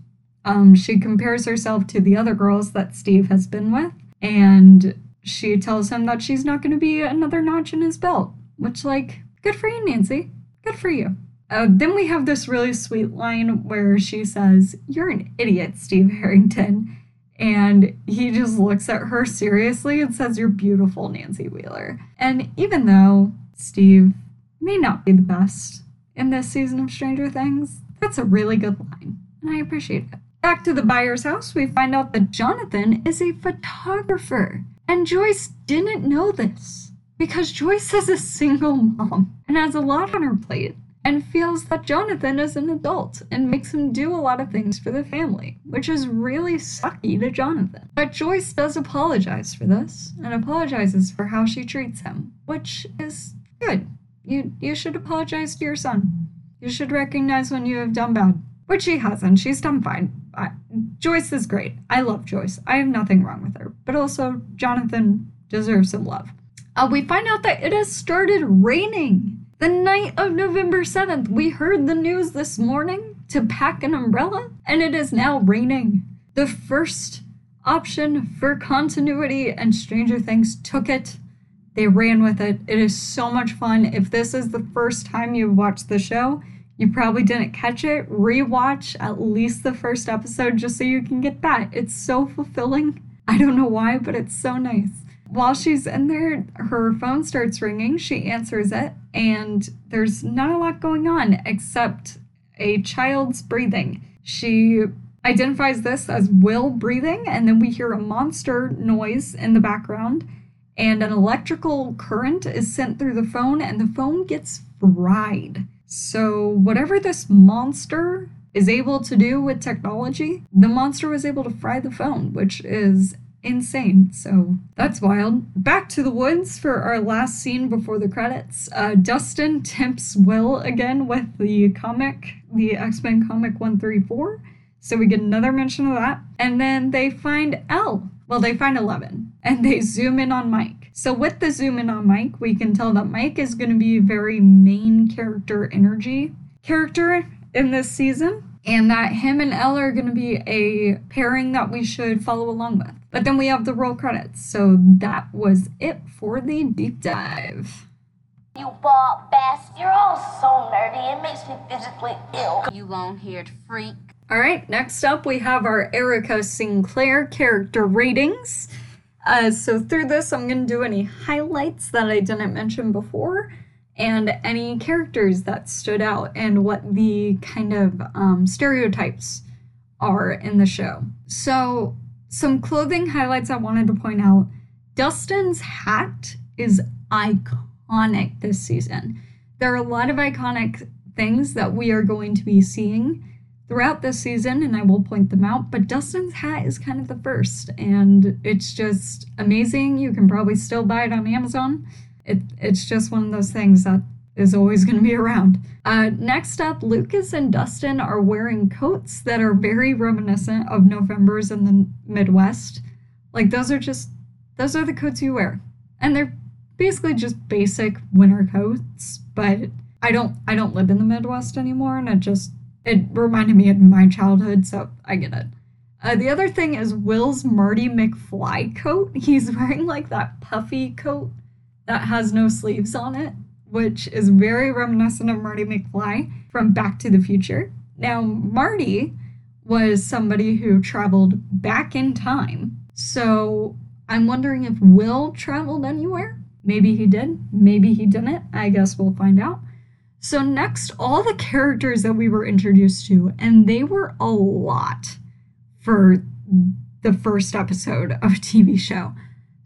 Um, she compares herself to the other girls that Steve has been with, and she tells him that she's not going to be another notch in his belt, which, like, Good for you, Nancy. Good for you. Uh, then we have this really sweet line where she says, You're an idiot, Steve Harrington. And he just looks at her seriously and says, You're beautiful, Nancy Wheeler. And even though Steve may not be the best in this season of Stranger Things, that's a really good line. And I appreciate it. Back to the Byers' house, we find out that Jonathan is a photographer. And Joyce didn't know this because Joyce is a single mom and has a lot on her plate. and feels that Jonathan is an adult and makes him do a lot of things for the family, which is really sucky to Jonathan. But Joyce does apologize for this and apologizes for how she treats him, which is good. You you should apologize to your son. You should recognize when you have done bad, which she hasn't. She's done fine. I, Joyce is great. I love Joyce. I have nothing wrong with her. But also, Jonathan deserves some love. Uh, we find out that it has started raining. The night of November 7th, we heard the news this morning to pack an umbrella, and it is now raining. The first option for continuity, and Stranger Things took it. They ran with it. It is so much fun. If this is the first time you've watched the show, you probably didn't catch it. Rewatch at least the first episode just so you can get that. It's so fulfilling. I don't know why, but it's so nice. While she's in there, her phone starts ringing. She answers it, and there's not a lot going on except a child's breathing. She identifies this as Will breathing, and then we hear a monster noise in the background, and an electrical current is sent through the phone, and the phone gets fried. So, whatever this monster is able to do with technology, the monster was able to fry the phone, which is insane. So that's wild. Back to the woods for our last scene before the credits. Uh, Dustin tempts Will again with the comic, the X Men comic 134. So we get another mention of that. And then they find L. Well, they find Eleven and they zoom in on Mike. So with the zoom in on Mike, we can tell that Mike is going to be very main character energy character in this season and that him and El are going to be a pairing that we should follow along with. But then we have the roll credits, so that was it for the deep dive. You bald bastard. You're all so nerdy. It makes me physically ill. You long-haired freak. All right, next up we have our Erica Sinclair character ratings. Uh, so through this, I'm going to do any highlights that I didn't mention before and any characters that stood out and what the kind of um, stereotypes are in the show. So, some clothing highlights I wanted to point out Dustin's hat is iconic this season. There are a lot of iconic things that we are going to be seeing throughout this season, and I will point them out. But Dustin's hat is kind of the first, and it's just amazing. You can probably still buy it on Amazon. It, it's just one of those things that is always going to be around. Uh, next up, Lucas and Dustin are wearing coats that are very reminiscent of November's in the Midwest. Like those are just those are the coats you wear, and they're basically just basic winter coats. But I don't I don't live in the Midwest anymore, and it just it reminded me of my childhood, so I get it. Uh, the other thing is Will's Marty McFly coat. He's [LAUGHS] wearing like that puffy coat that has no sleeves on it, which is very reminiscent of Marty McFly from Back to the Future. Now, Marty was somebody who traveled back in time. So I'm wondering if Will traveled anywhere. Maybe he did, maybe he didn't. I guess we'll find out. So, next, all the characters that we were introduced to, and they were a lot for the first episode of a TV show.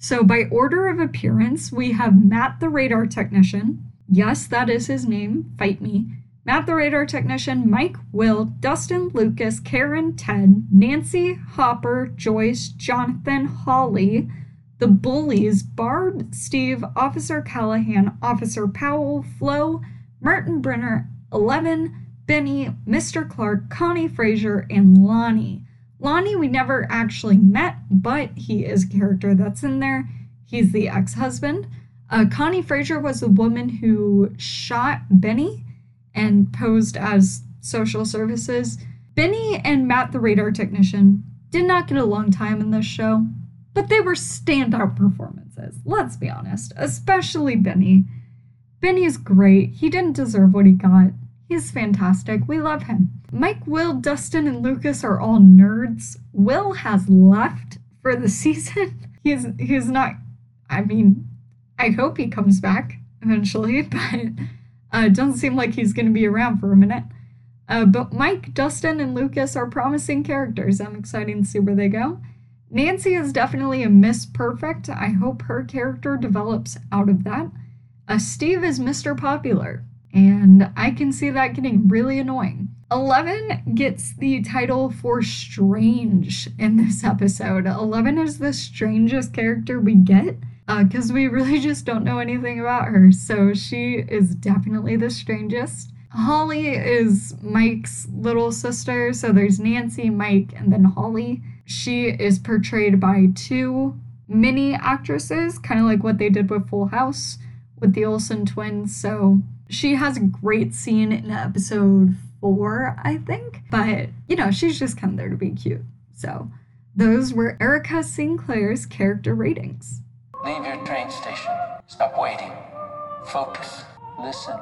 So, by order of appearance, we have Matt the radar technician. Yes, that is his name. Fight me. Matt the radar technician, Mike, Will, Dustin, Lucas, Karen, Ted, Nancy, Hopper, Joyce, Jonathan, Holly, the bullies, Barb, Steve, Officer Callahan, Officer Powell, Flo, Martin Brenner, Eleven, Benny, Mr. Clark, Connie Fraser, and Lonnie. Lonnie, we never actually met, but he is a character that's in there. He's the ex husband. Uh, Connie Fraser was the woman who shot Benny and posed as social services. Benny and Matt, the radar technician, did not get a long time in this show, but they were standout performances. Let's be honest, especially Benny. Benny is great. He didn't deserve what he got. He's fantastic. We love him. Mike, Will, Dustin, and Lucas are all nerds. Will has left for the [LAUGHS] season. He's he's not. I mean, I hope he comes back eventually, [LAUGHS] but uh, doesn't seem like he's going to be around for a minute. Uh, but Mike, Dustin, and Lucas are promising characters. I'm excited to see where they go. Nancy is definitely a Miss Perfect. I hope her character develops out of that. Uh, Steve is Mr. Popular. And I can see that getting really annoying. Eleven gets the title for strange in this episode. Eleven is the strangest character we get because uh, we really just don't know anything about her. So she is definitely the strangest. Holly is Mike's little sister. So there's Nancy, Mike, and then Holly. She is portrayed by two mini actresses, kind of like what they did with Full House with the Olsen twins. So she has a great scene in episode four, I think. But, you know, she's just come there to be cute. So those were Erica Sinclair's character ratings. Leave your train station. Stop waiting. Focus. Listen.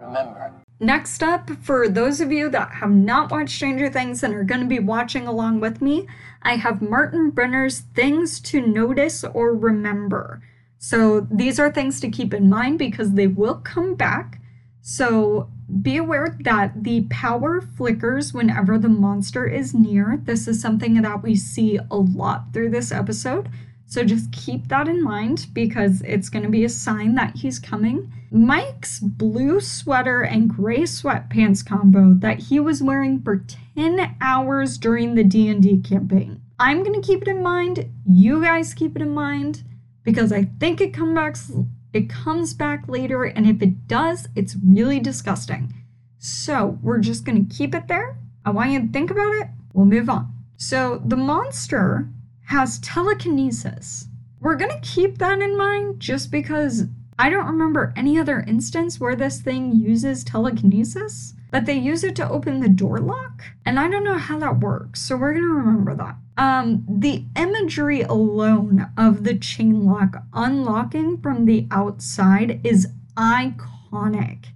Remember. Next up, for those of you that have not watched Stranger Things and are going to be watching along with me, I have Martin Brenner's Things to Notice or Remember. So these are things to keep in mind because they will come back. So be aware that the power flickers whenever the monster is near. This is something that we see a lot through this episode. So just keep that in mind because it's going to be a sign that he's coming. Mike's blue sweater and gray sweatpants combo that he was wearing for 10 hours during the D&D campaign. I'm going to keep it in mind. You guys keep it in mind because I think it comes back it comes back later and if it does, it's really disgusting. So, we're just going to keep it there. I want you to think about it. We'll move on. So, the monster has telekinesis. We're going to keep that in mind just because I don't remember any other instance where this thing uses telekinesis, but they use it to open the door lock, and I don't know how that works, so we're going to remember that. Um, the imagery alone of the chain lock unlocking from the outside is iconic.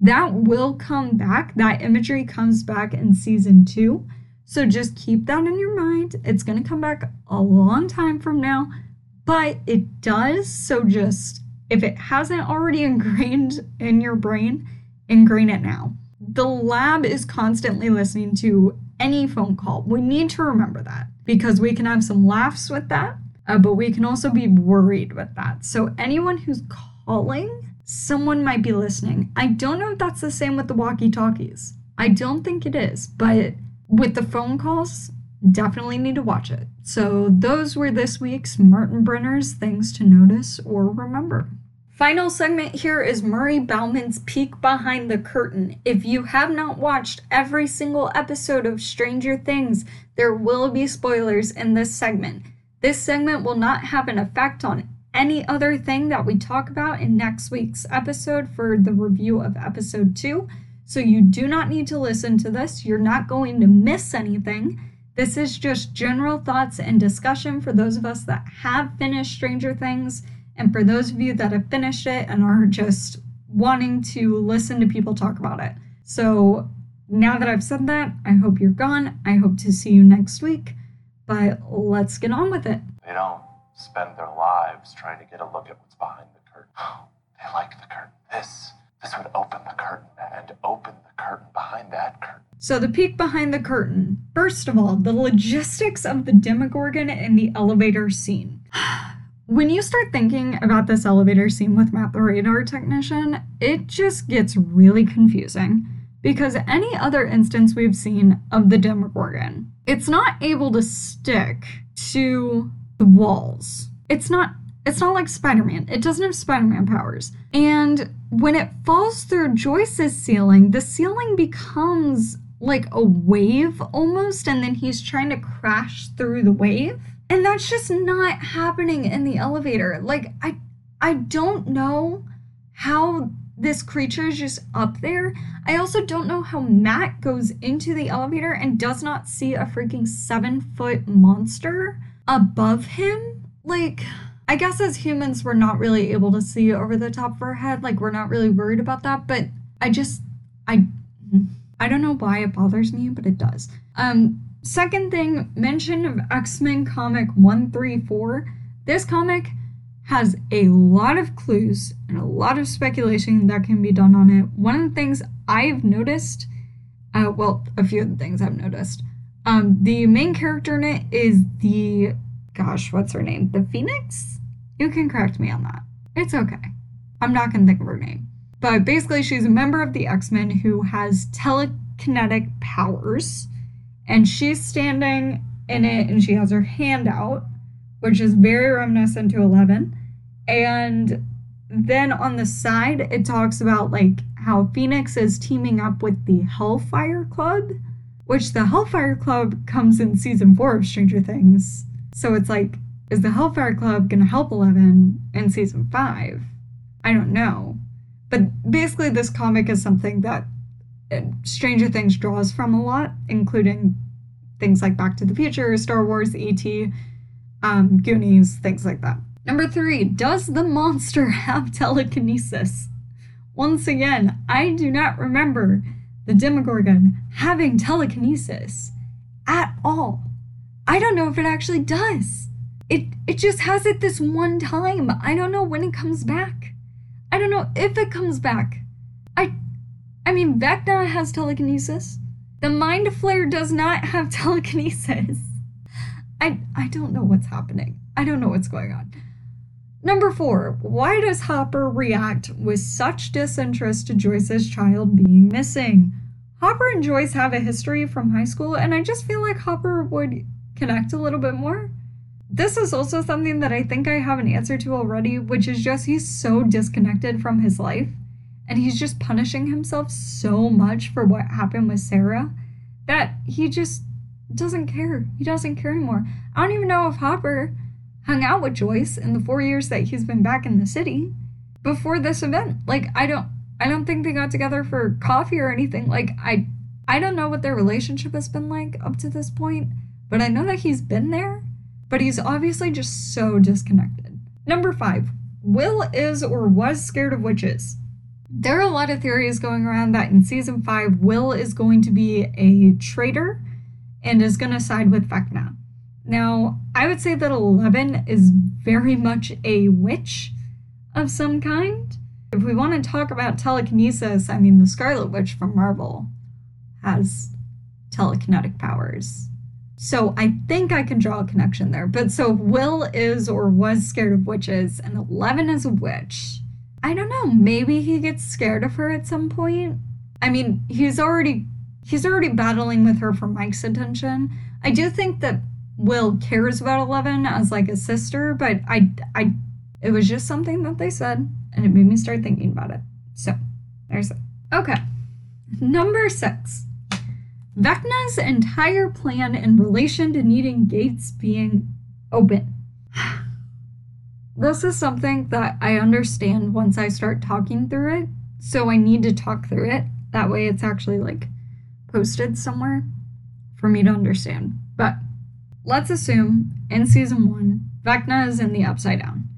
That will come back. That imagery comes back in season two. So just keep that in your mind. It's going to come back a long time from now, but it does. So just, if it hasn't already [LAUGHS] ingrained in your brain, ingrain it now. The lab is constantly listening to any phone call. We need to remember that because we can have some laughs with that, uh, but we can also be worried with that. So anyone who's calling, someone might be listening. I don't know if that's the same with the walkie talkies. I don't think it is, but with the phone calls, definitely need to watch it. So, those were this week's Martin Brenner's Things to Notice or Remember. Final segment here is Murray Bauman's Peek Behind the Curtain. If you have not watched every single episode of Stranger Things, there will be spoilers in this segment. This segment will not have an effect on any other thing that we talk about in next week's episode for the review of episode 2. So you do not need to listen to this. You're not going to miss anything. This is just general thoughts and discussion for those of us that have finished Stranger Things, and for those of you that have finished it and are just wanting to listen to people talk about it. So now that I've said that, I hope you're gone. I hope to see you next week. But let's get on with it. They don't spend their lives trying to get a look at what's behind the curtain. [GASPS] they like the curtain. This this would open the curtain and open the curtain behind that curtain. So, the peek behind the curtain. First of all, the logistics of the Demogorgon and the elevator scene. [SIGHS] when you start thinking about this elevator scene with Matt the radar technician, it just gets really confusing because any other instance we've seen of the Demogorgon, it's not able to stick to the walls. It's not it's not like Spider-Man. It doesn't have Spider-Man powers. And when it falls through Joyce's ceiling, the ceiling becomes like a wave almost, and then he's trying to crash through the wave. And that's just not happening in the elevator. Like I I don't know how this creature is just up there. I also don't know how Matt goes into the elevator and does not see a freaking seven foot monster above him. Like, I guess as humans, we're not really able to see over the top of our head. Like, we're not really worried about that. But I just, I, I don't know why it bothers me, but it does. Um, second thing, mention of X Men comic 134. This comic has a lot of clues and a lot of speculation that can be done on it. One of the things I've noticed, uh, well, a few of the things I've noticed, um, the main character in it is the gosh, what's her name? The Phoenix? You can correct me on that. It's okay. I'm not going to think of her name. But basically, she's a member of the X Men who has telekinetic powers. And she's standing in it and she has her hand out, which is very reminiscent to 11. And then on the side, it talks about like how Phoenix is teaming up with the Hellfire Club, which the Hellfire Club comes in season four of Stranger Things. So it's like, is the Hellfire Club going to help Eleven in season five? I don't know. But basically, this comic is something that uh, Stranger Things draws from a lot, including things like Back to the Future, Star Wars, E.T., um, Goonies, things like that. Number three, does the monster [LAUGHS] have telekinesis? Once again, I do not remember the Demogorgon having telekinesis at all. I don't know if it actually does. It it just has it this one time. I don't know when it comes back. I don't know if it comes back. I I mean Vecna has telekinesis. The Mind Flayer does not have [LAUGHS] telekinesis. I I don't know what's happening. I don't know what's going on. Number four, why does Hopper react with such disinterest to Joyce's child being missing? Hopper and Joyce have a history from high school, and I just feel like Hopper would connect a little bit more. This is also something that I think I have an answer to already, which is just he's so disconnected from his life and he's just punishing himself so much for what happened with Sarah that he just doesn't care. He doesn't care anymore. I don't even know if Hopper hung out with Joyce in the 4 years that he's been back in the city before this event. Like I don't I don't think they got together for coffee or anything. Like I I don't know what their relationship has been like up to this point, but I know that he's been there but he's obviously just so disconnected. Number five, Will is or was scared of witches. There are a lot of theories going around that in season five, Will is going to be a traitor and is going to side with Vecna. Now, I would say that Eleven is very much a witch of some kind. If we want to talk about telekinesis, I mean, the Scarlet Witch from Marvel has telekinetic powers. So I think I can draw a connection there. But so Will is or was scared of witches, and Eleven is a witch. I don't know. Maybe he gets scared of her at some point. I mean, he's already he's already battling with her for Mike's attention. I do think that Will cares about Eleven as like a sister, but I I it was just something that they said, and it made me start thinking about it. So there's it. Okay. Number six. Vecna's entire plan in relation to needing gates being open. This is something that I understand once I start talking through it, so I need to talk through it. That way it's actually like posted somewhere for me to understand. But let's assume in season one, Vecna is in the upside down.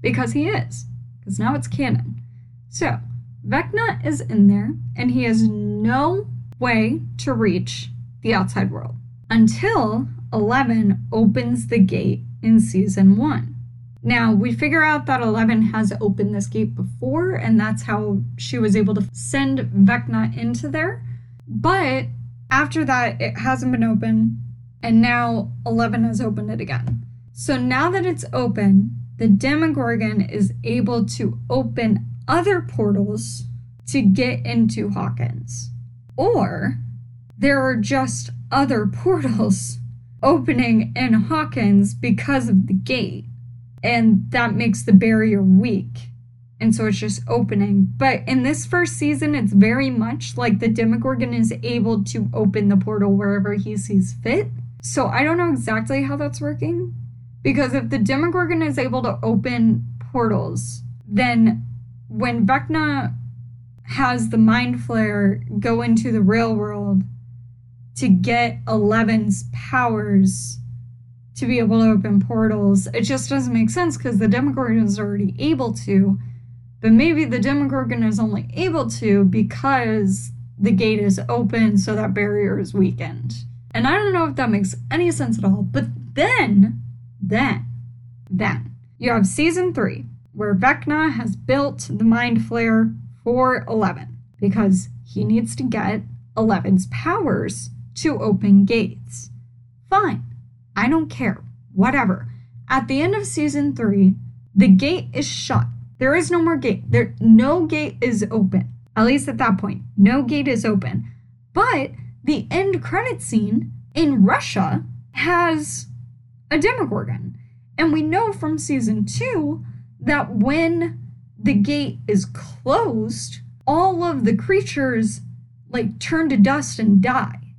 Because he is. Because now it's canon. So, Vecna is in there, and he has no way to reach the outside world until Eleven opens the gate in season one. Now, we figure out that Eleven has opened this gate before, and that's how she was able to send Vecna into there. But after that, it hasn't been open, and now Eleven has opened it again. So now that it's open, the Demogorgon is able to open other portals to get into Hawkins. Or there are just other [LAUGHS] portals opening in Hawkins because of the gate. And that makes the barrier weak. And so it's just opening. But in this first season, it's very much like the Demogorgon is able to open the portal wherever he sees fit. So I don't know exactly how that's working. Because if the Demogorgon is able to open portals, then when Vecna has the mind flayer go into the real world to get Eleven's powers to be able to open portals. It just doesn't make sense because the Demogorgon is already able to, but maybe the Demogorgon is only able to because the gate is open, so that barrier is weakened. And I don't know if that makes any sense at all. But then, then, then, you have season three, where Vecna has built the Mind Flayer for 11 because he needs to get 11's powers to open gates. Fine. I don't care. Whatever. At the end of season three, the gate is shut There is no more gate. There no gate is open. At least at that point, no gate is open. But the end credit scene in Russia has a Demogorgon. And we know from season two that when the gate is closed, all of the creatures like turn to dust and die.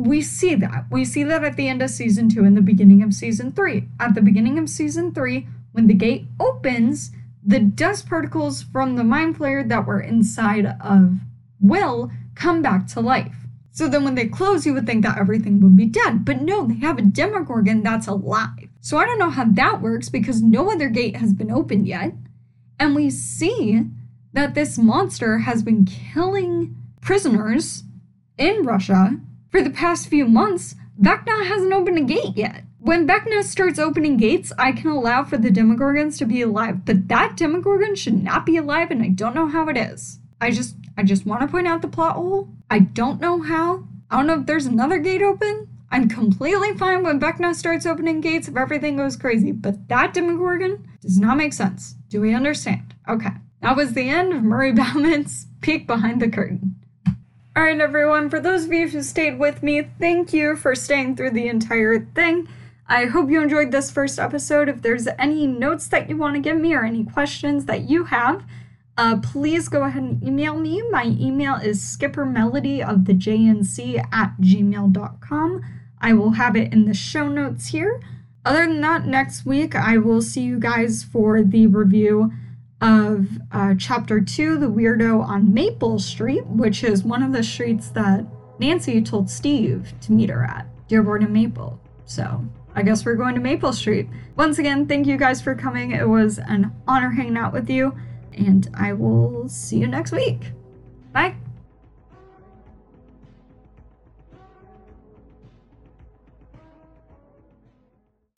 We see that. We see that at the end of season two and the beginning of season three. At the beginning of season three, when the gate opens, the dust particles from the mind flayer that were inside of Will come back to life. So then when they close, you would think that everything would be dead. But no, they have a Demogorgon that's alive. So I don't know how that works because no other gate has been opened yet. And we see that this monster has been killing prisoners in Russia for the past few months. Vecna hasn't opened a gate yet. When Vecna starts opening gates, I can allow for the Demogorgons to be alive, but that Demogorgon should not be alive, and I don't know how it is. I just I just want to point out the plot hole. I don't know how. I don't know if there's another gate open. I'm completely fine when Vecna starts opening gates if everything goes crazy, but that Demogorgon does not make sense. Do we understand? Okay. That was the end of Murray Bauman's [LAUGHS] peek behind the curtain. All right, everyone, for those of you who stayed with me, thank you for staying through the entire thing. I hope you enjoyed this first episode. If there's any notes that you want to give me or any questions that you have, uh, please go ahead and email me. My email is skippermelody of the JNC at gmail.com. I will have it in the show notes here. Other than that, next week I will see you guys for the review of uh, chapter two, The Weirdo on Maple Street, which is one of the streets that Nancy told Steve to meet her at, Dearborn and Maple. So I guess we're going to Maple Street. Once again, thank you guys for coming. It was an honor hanging out with you, and I will see you next week. Bye.